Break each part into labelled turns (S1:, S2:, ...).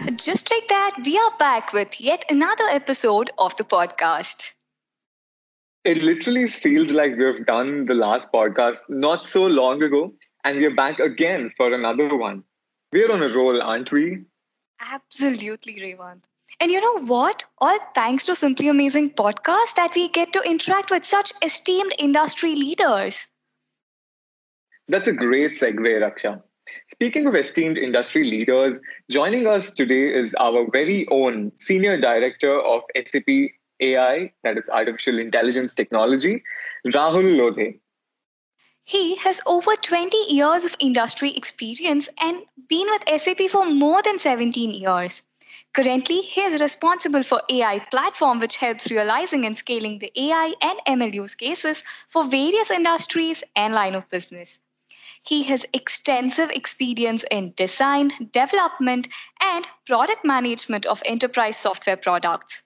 S1: And just like that, we are back with yet another episode of the podcast.
S2: It literally feels like we've done the last podcast not so long ago, and we're back again for another one. We're on a roll, aren't we?
S1: Absolutely, Revant. And you know what? All thanks to Simply Amazing podcast that we get to interact with such esteemed industry leaders.
S2: That's a great segue, Raksha. Speaking of esteemed industry leaders, joining us today is our very own Senior Director of SAP AI, that is Artificial Intelligence Technology, Rahul Lodhe.
S1: He has over 20 years of industry experience and been with SAP for more than 17 years. Currently, he is responsible for AI platform which helps realizing and scaling the AI and ML use cases for various industries and line of business. He has extensive experience in design, development, and product management of enterprise software products.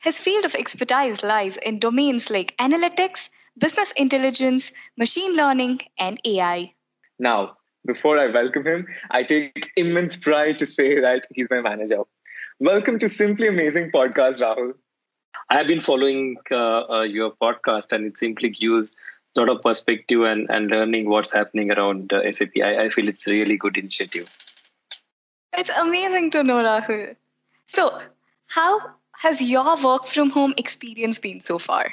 S1: His field of expertise lies in domains like analytics, business intelligence, machine learning, and AI.
S2: Now, before I welcome him, I take immense pride to say that he's my manager. Welcome to Simply Amazing Podcast, Rahul.
S3: I have been following uh, uh, your podcast, and it simply gives lot of perspective and, and learning what's happening around uh, SAP. I, I feel it's a really good initiative.
S1: It's amazing to know, Rahul. So, how has your work from home experience been so far?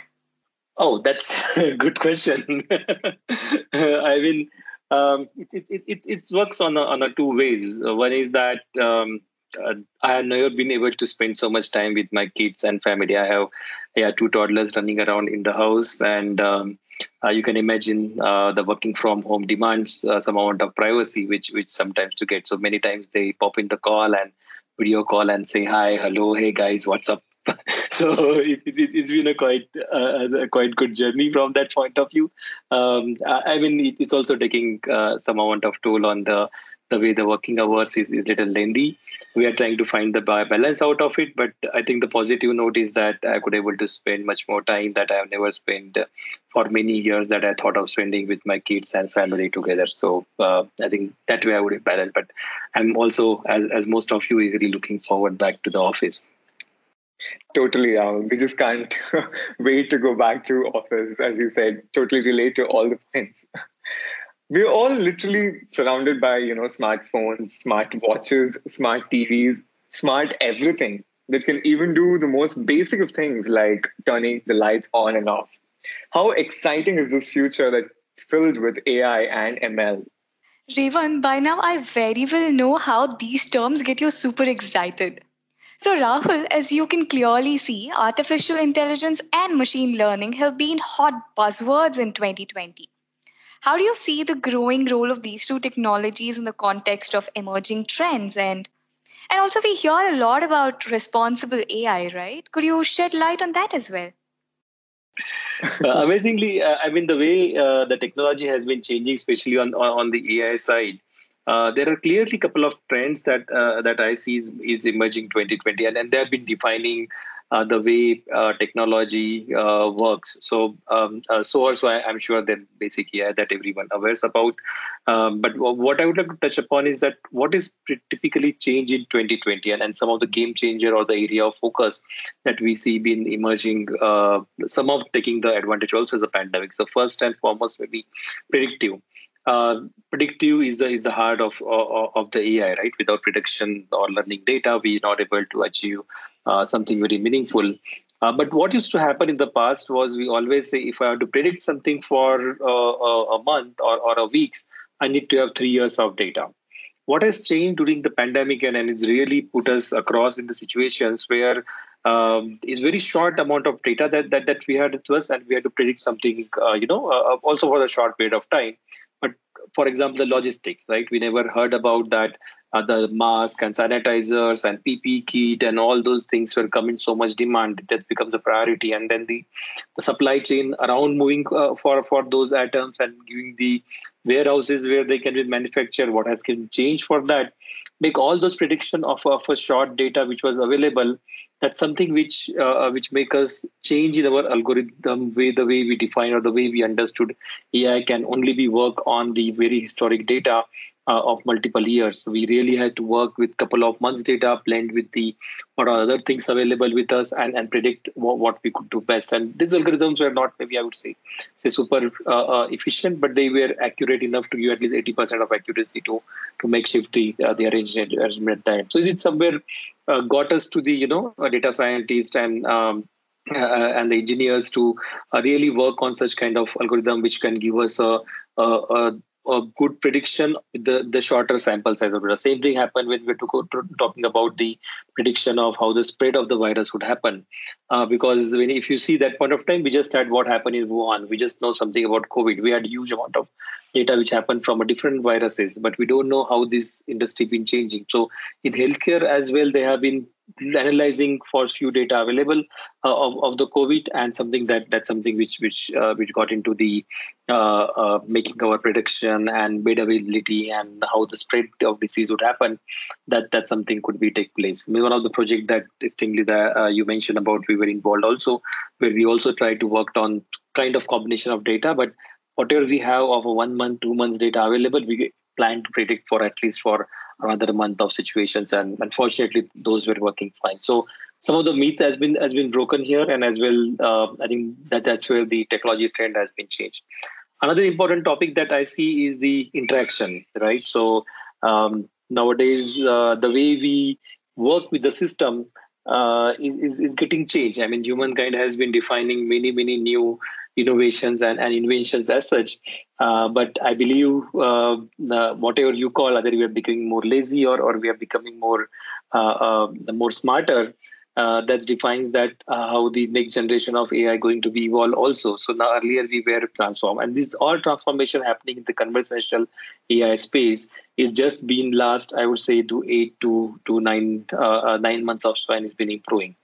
S3: Oh, that's a good question. I mean, um, it, it, it, it works on a, on a two ways. Uh, one is that um, uh, I have never been able to spend so much time with my kids and family. I have yeah, two toddlers running around in the house, and um, uh, you can imagine uh, the working from home demands uh, some amount of privacy, which which sometimes to get. So many times they pop in the call and video call and say hi, hello, hey guys, what's up? so it, has it, been a quite uh, a quite good journey from that point of view. Um, I mean, it's also taking uh, some amount of toll on the the way the working hours is, is little lengthy. We are trying to find the balance out of it, but I think the positive note is that I could able to spend much more time that I have never spent for many years that I thought of spending with my kids and family together. So uh, I think that way I would balance. But I'm also, as as most of you, eagerly looking forward back to the office.
S2: Totally, we just can't wait to go back to office, as you said. Totally relate to all the points we're all literally surrounded by you know smartphones smart watches smart tvs smart everything that can even do the most basic of things like turning the lights on and off how exciting is this future that's filled with ai and ml
S1: Revant, by now I very well know how these terms get you super excited. So, Rahul, as you can clearly see, artificial intelligence and machine learning have been hot buzzwords in 2020. How do you see the growing role of these two technologies in the context of emerging trends and and also we hear a lot about responsible AI, right? Could you shed light on that as well?
S3: uh, amazingly, uh, I mean the way uh, the technology has been changing, especially on on, the AI side. Uh, there are clearly a couple of trends that uh, that I see is, is emerging 2020, and, and they have been defining the way uh, technology uh, works. So, um, uh, so also I, am sure that basically yeah, that everyone awares about. Um, but what I would like to touch upon is that what is typically change in 2020 and, and some of the game changer or the area of focus that we see been emerging. Uh, some of taking the advantage also as a pandemic. So first and foremost, maybe predictive. Uh, predictive is the is the heart of, of, of the AI, right? Without prediction or learning data, we're not able to achieve uh, something very meaningful. Uh, but what used to happen in the past was we always say if I have to predict something for uh, a month or, or a weeks, I need to have three years of data. What has changed during the pandemic and, and it's really put us across in the situations where um, it's very short amount of data that, that, that we had with us and we had to predict something, uh, you know, uh, also for a short period of time. But for example, the logistics, right? We never heard about that uh, the mask and sanitizers and PP kit and all those things were coming so much demand that becomes a priority. And then the, the supply chain around moving uh, for for those items and giving the warehouses where they can be manufactured. What has been changed for that? Make all those prediction of, of a short data which was available. That's something which uh, which make us change in our algorithm way the way we define or the way we understood AI can only be work on the very historic data uh, of multiple years. We really had to work with couple of months data, blend with the what are other things available with us, and, and predict what, what we could do best. And these algorithms were not maybe I would say say super uh, uh, efficient, but they were accurate enough to give at least eighty percent of accuracy to to make shift the uh, the arrangement arrangement time. So it somewhere uh, got us to the you know data scientist and um, uh, and the engineers to uh, really work on such kind of algorithm which can give us a, a, a a good prediction with the, the shorter sample size of data. Same thing happened when we were talking about the prediction of how the spread of the virus would happen. Uh, because when if you see that point of time, we just had what happened in Wuhan. We just know something about COVID. We had a huge amount of data which happened from a different viruses, but we don't know how this industry been changing. So in healthcare as well, they have been analyzing for few data available uh, of, of the COVID and something that that's something which which uh, which got into the uh, uh making our prediction and bed availability and how the spread of disease would happen. That that something could be take place. I mean, one of the project that distinctly that uh, you mentioned about we were involved also, where we also tried to work on kind of combination of data, but whatever we have of a one month, two months data available, we plan to predict for at least for another month of situations. And unfortunately, those were working fine. So some of the myth has been has been broken here, and as well, uh, I think that that's where the technology trend has been changed. Another important topic that I see is the interaction, right? So um, nowadays, uh, the way we work with the system uh, is, is, getting changed. I mean, humankind has been defining many, many new innovations and, and inventions as such. Uh, but I believe uh, whatever you call, either we are becoming more lazy or, or we are becoming more uh, uh more smarter. That defines that how the next generation of AI going to be evolved also. So now earlier we were transformed, and this all transformation happening in the conversational AI space is just been last I would say to eight to to nine nine months of span has been improving.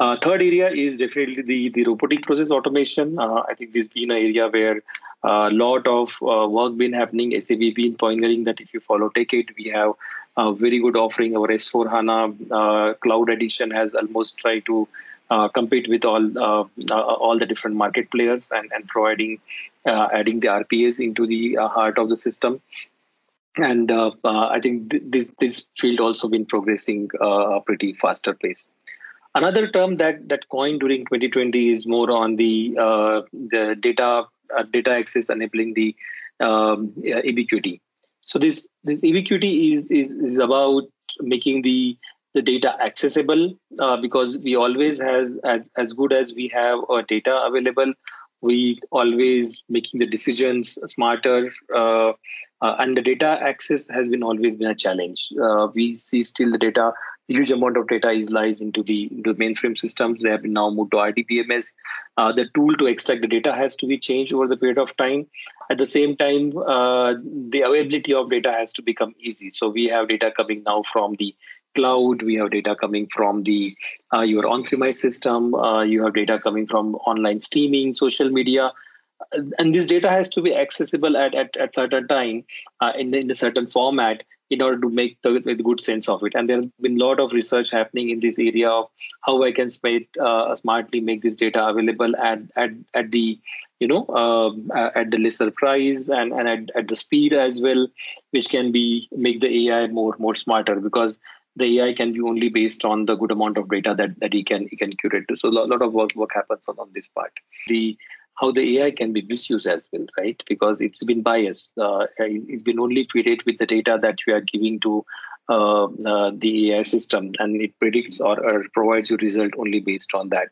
S3: Uh, third area is definitely the, the robotic process automation. Uh, I think this has been an area where a uh, lot of uh, work been happening. SAP been pioneering that if you follow TechEd, we have a very good offering. Our S4 HANA uh, Cloud Edition has almost tried to uh, compete with all all the different market players and, and providing adding the RPAs into the heart of the system and uh, uh, I think th- this this field also been progressing uh, pretty faster pace. Another term that that coined during 2020 is more on the uh, the data uh, data access enabling the um, ubiquity. So this this ubiquity is is is about making the the data accessible uh, because we always has as as good as we have our data available we always making the decisions smarter uh, uh, and the data access has been always been a challenge uh, we see still the data huge amount of data is lies into the, the mainframe systems. They have been now moved to RDBMS. Uh, the tool to extract the data has to be changed over the period of time. At the same time, uh, the availability of data has to become easy. So we have data coming now from the cloud. We have data coming from the uh, your on-premise system. Uh, you have data coming from online streaming, social media and this data has to be accessible at at, at certain time uh, in, in a certain format in order to make the, the, good sense of it. And there has been a lot of research happening in this area of how I can smart, uh, smartly make this data available at at, at the you know um, at the lesser price and, and at, at the speed as well, which can be make the AI more more smarter because the AI can be only based on the good amount of data that, that he can he can curate. So a lot, of work work happens on, on this part. The how the AI can be misused as well, right? Because it's been biased. Uh, it's been only fed with the data that you are giving to uh, uh, the AI system, and it predicts or, or, provides you result only based on that.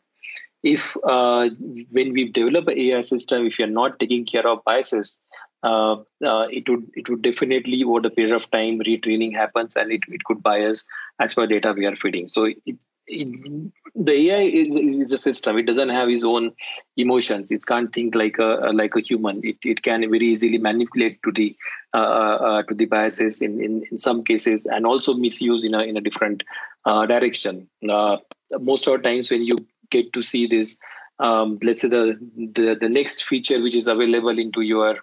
S3: If uh, when we develop an AI system, if you're not taking care of biases, uh, uh, it would it would definitely over the period of time retraining happens and it, it could bias as per data we are feeding. So it, the AI is, is, a system. It doesn't have its own emotions. It can't think like a like a human. It, it can very easily manipulate to the uh, uh, uh, to the biases in, in, in some cases and also misuse in a in a different uh, direction. Uh, most of the times when you get to see this, um, let's say the, the the next feature which is available into your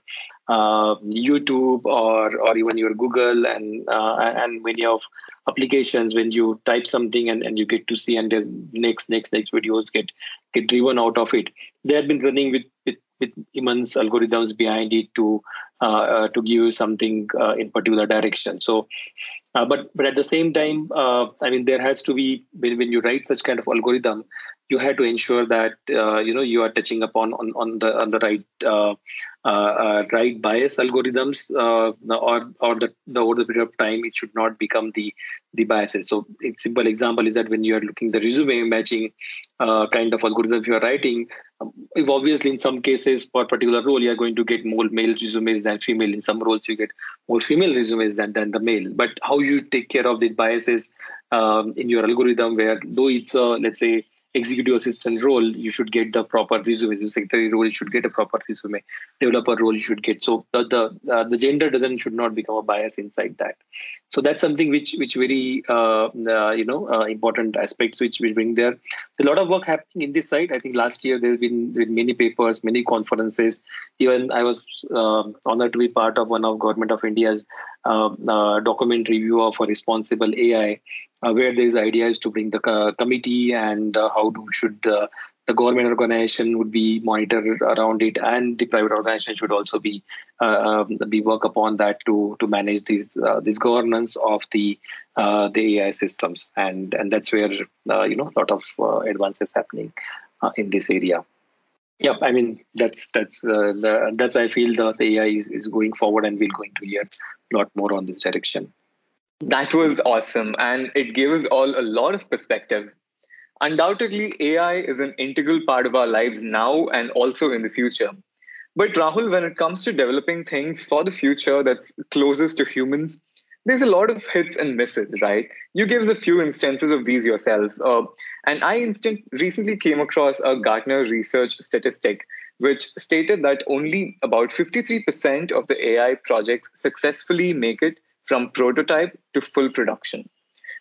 S3: uh, YouTube or or even your Google and and many of applications when you type something and, and you get to see and the next next next videos get get driven out of it they have been running with with, with immense algorithms behind it to uh, uh, to give you something uh, in particular direction. So, but but at the same time, I mean, there has to be when, when you write such kind of algorithm, you had to ensure that uh, you know you are touching upon on, on the on the right uh, uh, uh right bias algorithms uh, or or the, the over the period of time it should not become the the biases. So a simple example is that when you are looking the resume matching uh, kind of algorithm you are writing um, if obviously in some cases for a particular role you are going to get more male resumes than female. In some roles you get more female resumes than, than the male. But how you take care of the biases um, in your algorithm where though it's a let's say executive assistant role, you should get the proper resume. The secretary role, you should get a proper resume. Developer role, you should get. So the the, uh, the gender doesn't should not become a bias inside that. So that's something which which very uh, uh, you know uh, important aspects which we bring there. a lot of work happening in this side. I think last year there's been, many papers, many conferences. Even I was um, honored to be part of one of Government of India's document review of a responsible AI uh, where there is ideas to bring the uh, committee and uh, how do, should uh, the government organization would be monitored around it and the private organization should also be uh, um, be work upon that to to manage these uh, this governance of the the AI systems and and that's where you know a lot of advances happening in this area. Yep, I mean that's that's uh, the, that's I feel the, the AI is, is going forward, and we're going to hear lot more on this direction.
S2: That was awesome. And it gave us all a lot of perspective. Undoubtedly, AI is an integral part of our lives now and also in the future. But Rahul, when it comes to developing things for the future that's closest to humans, there's a lot of hits and misses, right? You gave us a few instances of these yourselves. Uh, and I instant recently came across a Gartner research statistic which stated that only about 53% of the AI projects successfully make it from prototype to full production.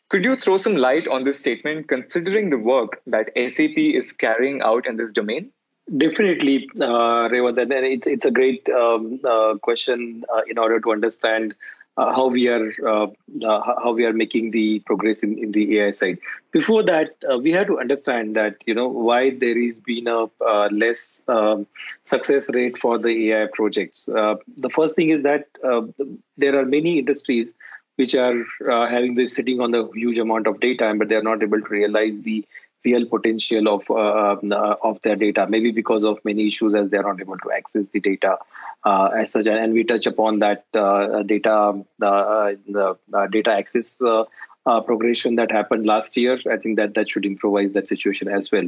S2: Could you throw some light on this statement considering the work that SAP is carrying out in this domain?
S3: Definitely, uh, and it's, it's a great um, uh, question uh, in order to understand uh, how we are uh, uh, how we are making the progress in, in the AI side. Before that, uh, we have to understand that you know why there is been a uh, less um, success rate for the AI projects. Uh, the first thing is that there are many industries which are having this sitting on the huge amount of data, but they are not able to realize the real potential of uh, uh, of their data. Maybe because of many issues, as they are not able to access the data uh, as such. And we touch upon that uh, data the, the data access. Uh, progression that happened last year. I think that that should improvise that situation as well.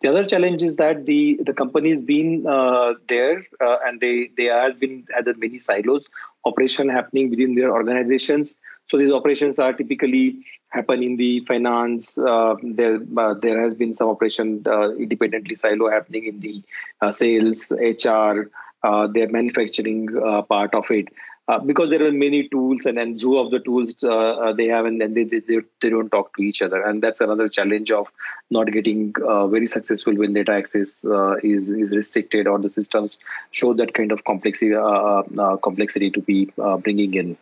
S3: The other challenge is that the the company's been uh, there uh, and they they have been had many silos operation happening within their organizations. So these operations are typically happen in the finance. Uh, there, uh, there has been some operation uh, independently silo happening in the uh, sales, HR, uh, their manufacturing uh, part of it. Uh, because there are many tools and, and zoo of the tools uh, uh, they have and, and they, they, they don't talk to each other. And that's another challenge of not getting uh, very successful when data access uh, is is restricted or the systems show that kind of complexity complexity to be bringing in.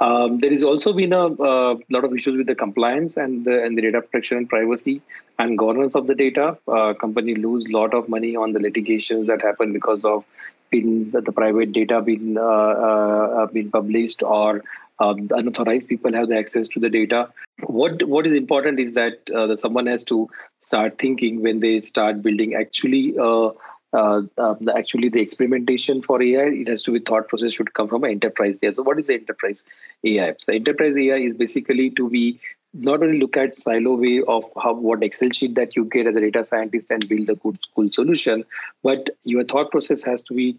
S3: Um, there has also been a, lot of issues with the compliance and the, and the data protection and privacy and governance of the data. Company lose a lot of money on the litigations that happen because of been the, private data been uh, uh, been published or um, unauthorized people have the access to the data. What what is important is that uh, that someone has to start thinking when they start building actually. Uh, uh, um, actually, the experimentation for AI, it has to be thought process should come from an enterprise AI. So, what is the enterprise AI? So, enterprise AI is basically to be not only look at silo way of how what excel sheet that you get as a data scientist and build a good cool solution but your thought process has to be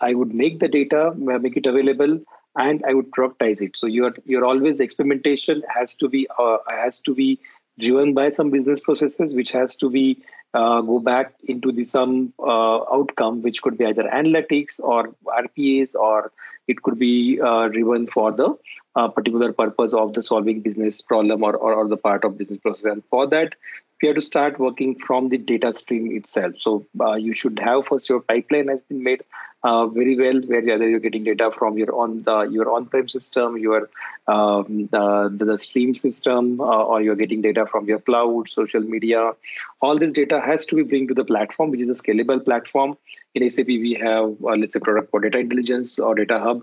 S3: i would make the data make it available and i would productize it. So you're you're always experimentation has to be uh, has to be driven by some business processes which has to be uh, go back into the some uh, outcome which could be either analytics or rpas or it could be uh, driven for the uh, particular purpose of the solving business problem or, or, or, the part of business process and for that we have to start working from the data stream itself. So uh, you should have first your pipeline has been made uh, very well, where either you're getting data from your on the your on-prem system, your um, the, the stream system, uh, or you're getting data from your cloud, social media. All this data has to be bring to the platform, which is a scalable platform. In SAP, we have uh, let's say product for data intelligence or data hub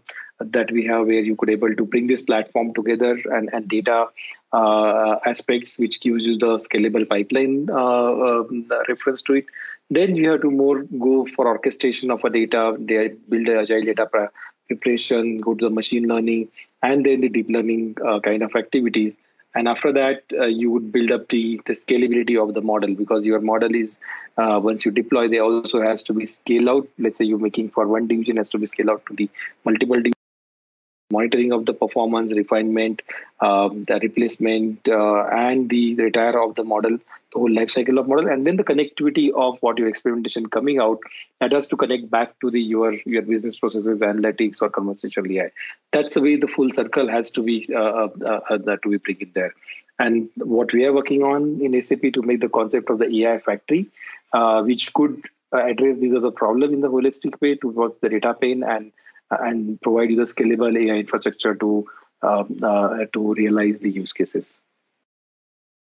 S3: that we have where you could able to bring this platform together and, and data uh, aspects which gives you the scalable pipeline uh, um, reference to it. Then you have to more go for orchestration of a data they build a agile data preparation go to the machine learning and then the deep learning uh, kind of activities. And after that uh, you would build up the, the scalability of the model because your model is uh, once you deploy they also has to be scale out. Let's say you're making for one division has to be scale out to the multiple monitoring of the performance, refinement, uh, the replacement, uh, and the retire of the model, the whole life cycle of model, and then the connectivity of what your experimentation coming out that has to connect back to the your your business processes, analytics, or conversational AI. That's the way the full circle has to be uh, to be bring it there. And what we are working on in SAP to make the concept of the AI factory, which could address these other problem in the holistic way to work the data pane and and provide you the scalable AI infrastructure to um, uh, to realize the use cases.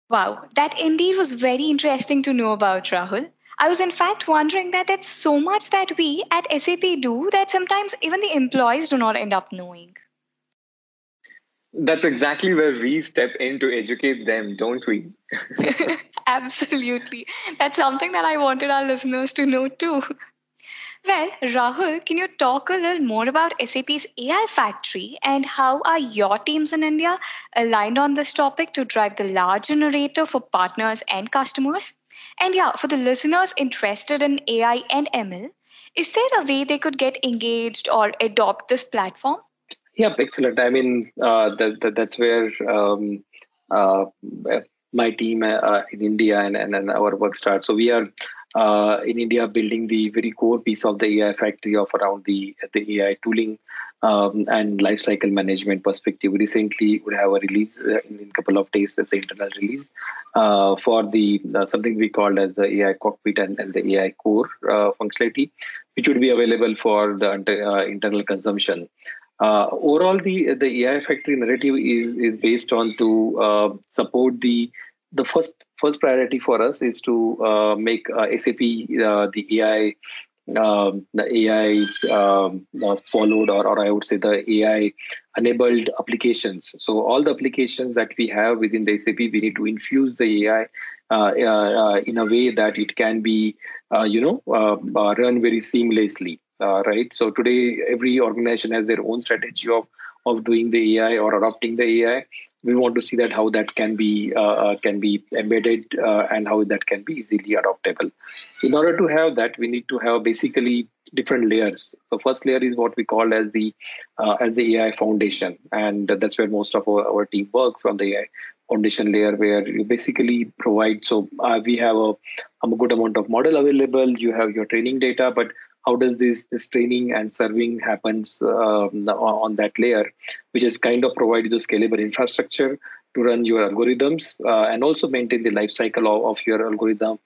S1: Wow, that indeed was very interesting to know about, Rahul. I was in fact wondering that there's so much that we at SAP do that sometimes even the employees do not end up knowing.
S2: That's exactly where we step in to educate them, don't we?
S1: Absolutely. That's something that I wanted our listeners to know too. Well, Rahul, can you talk a little more about SAP's AI factory and how are your teams in India aligned on this topic to drive the larger narrative for partners and customers? And yeah, for the listeners interested in AI and ML, is there a way they could get engaged or adopt this platform?
S3: Yeah, excellent. I mean, uh, that, that, that's where um, uh, my team uh, in India and, and, and our work starts. So we are uh, in India building the very core piece of the AI factory of around the the AI tooling um, and lifecycle management perspective. Recently, we have a release uh, in a couple of days. That's the internal release uh, for the uh, something we called as the AI cockpit and, and the AI core uh, functionality, which would be available for the uh, internal consumption. overall, the the AI factory narrative is is based on to support the the first first priority for us is to uh, make uh, SAP uh, the AI um, the AI um, uh, followed or, or I would say the AI enabled applications. So all the applications that we have within the SAP, we need to infuse the AI uh, uh, in a way that it can be you know run very seamlessly. right. So today every organization has their own strategy of of doing the AI or adopting the AI we want to see that how that can be uh, uh, can be embedded uh, and how that can be easily adoptable. In order to have that, we need to have basically different layers. The first layer is what we call as the uh, as the AI foundation, and that's where most of our, our team works on the AI foundation layer, where you basically provide. So uh, we have a, a good amount of model available. You have your training data, but how does this this training and serving happens um, on that layer which is kind of provide the scalable infrastructure to run your algorithms uh, and also maintain the life cycle of, of your algorithm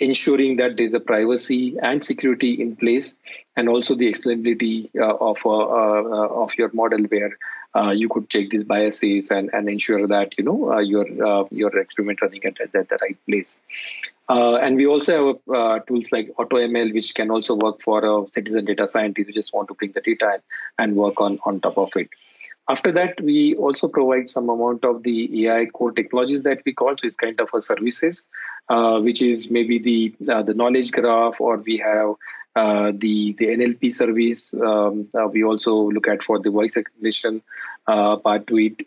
S3: ensuring that there's a privacy and security in place and also the explainability uh, of uh, uh, of your model where uh, you could check these biases and, and ensure that you know uh, your uh, your experiment running at, at, the right place and we also have tools like AutoML which can also work for a citizen data scientist who just want to bring the data and, and work on on top of it after that, we also provide some amount of the AI core technologies that we call, so it's kind of a services, uh, which is maybe the uh, the knowledge graph, or we have uh, the the NLP service. Um, uh, we also look at for the voice recognition uh, part to it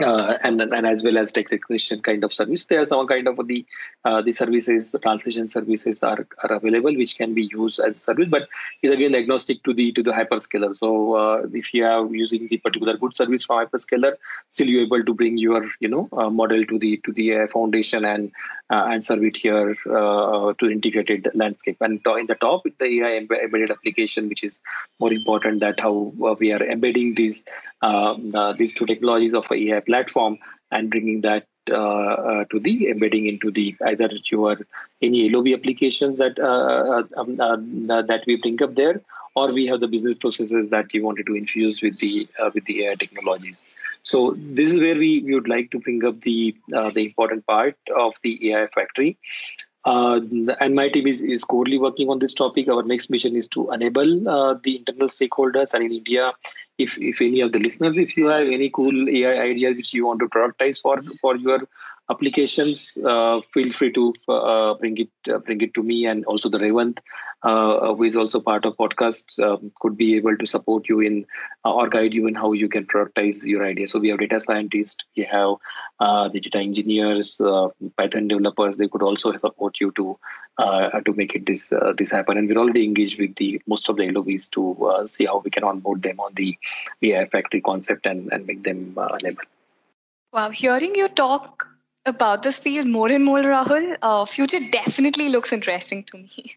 S3: uh, and and as well as technician kind of service. There are some kind of the uh, the services, the translation services are, are available, which can be used as a service, but is again agnostic to the to the hyperscaler. So uh, if you are using the particular good service from hyperscaler, still you're able to bring your you know uh, model to the to the foundation and uh, and serve it here uh, to integrated landscape. And in the top, the AI embedded application, which is more important that how we are embedding these um, these two technologies of AI platform and bringing that uh, to the embedding into the either your any LOB applications that uh, um, that we bring up there, or we have the business processes that you wanted to infuse with the with the AI technologies. So this is where we, we would like to bring up the the important part of the AI factory. Uh, and my team is, is corely working on this topic. Our next mission is to enable uh, the internal stakeholders. And in India, if, if any of the listeners, if you have any cool AI ideas which you want to productize for, for your applications, uh, feel free to uh, bring it uh, bring it to me and also the Revant, uh, who is also part of podcast, um, could be able to support you in uh, or guide you in how you can prioritize your idea. So we have data scientists, we have uh, data engineers, Python developers. They could also support you to to make it this this happen. And we're already engaged with the most of the LOBs to see how we can onboard them on the AI factory concept and, and make them enable.
S1: Wow, hearing you talk about this field more and more, Rahul, uh, future definitely looks interesting to me.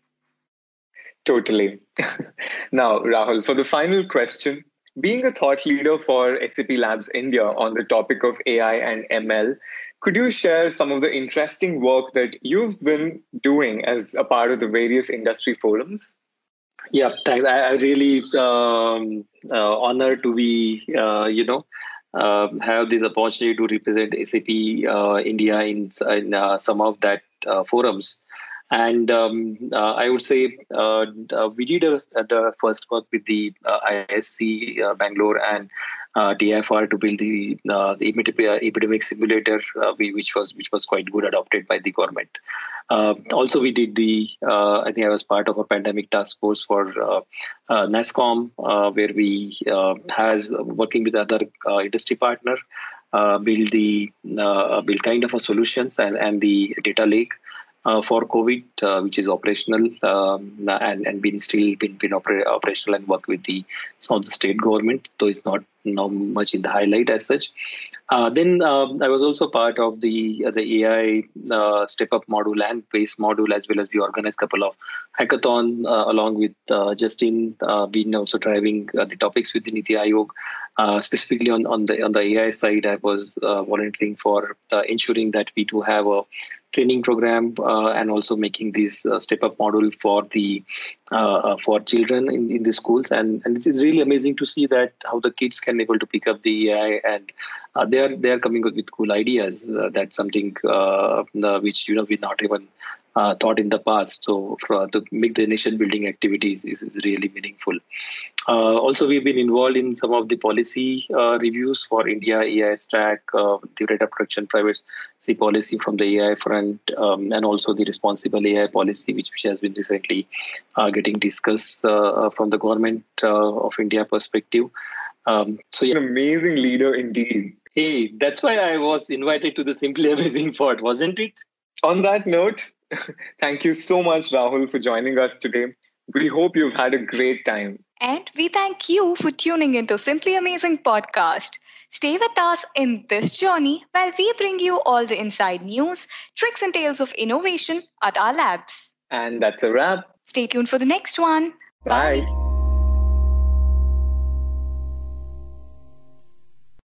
S2: Totally. now, Rahul, for the final question, being a thought leader for SAP Labs India on the topic of AI and ML, could you share some of the interesting work that you've been doing as a part of the various industry forums?
S3: Yeah, thanks. I, I really um, uh, honored to be, uh, you know, uh, have this opportunity to represent SAP uh, India in, in uh, some of that uh, forums. And um, uh, I would say uh, we did a, the first work with the IISc Bangalore and uh, DFR to build the, uh, the epidemic simulator, uh, which was which was quite good, adopted by the government. Uh, also, we did the. Uh, I think I was part of a pandemic task force for uh, NASSCOM, where we has working with other industry partner. build the build kind of a solutions and, and the data lake uh, for COVID, uh, which is operational um, and and been still been been oper- operational and work with the some of the state government, though it's not not much in the highlight as such. Uh, then um, I was also part of the uh, the AI uh, step up module and base module as well as we organized a couple of hackathon uh, along with Justin. been also driving the topics with the Niti Aayog. specifically on, on the on the AI side, I was volunteering for ensuring that we do have a training program uh, and also making this uh, step up model for the uh, for children in, in the schools. And and it's really amazing to see that how the kids can able to pick up the AI and they are they are coming up with cool ideas that's something which you know we not even uh, thought in the past. So for, to make the nation building activities is, is really meaningful. Uh, also, we've been involved in some of the policy uh, reviews for India AI Stack, uh, the data protection privacy policy from the AI front, um, and also the responsible AI policy, which, which has been recently uh, getting discussed uh, from the government of India perspective. Um, so,
S2: yeah. An amazing leader indeed.
S3: Hey, that's why I was invited to the Simply Amazing pod, wasn't it?
S2: On that note, thank you so much, Rahul, for joining us today. We hope you've had a great time.
S1: And we thank you for tuning into Simply Amazing podcast. Stay with us in this journey while we bring you all the inside news, tricks, and tales of innovation at our labs.
S2: And that's a wrap.
S1: Stay tuned for the next one.
S2: Bye. Bye.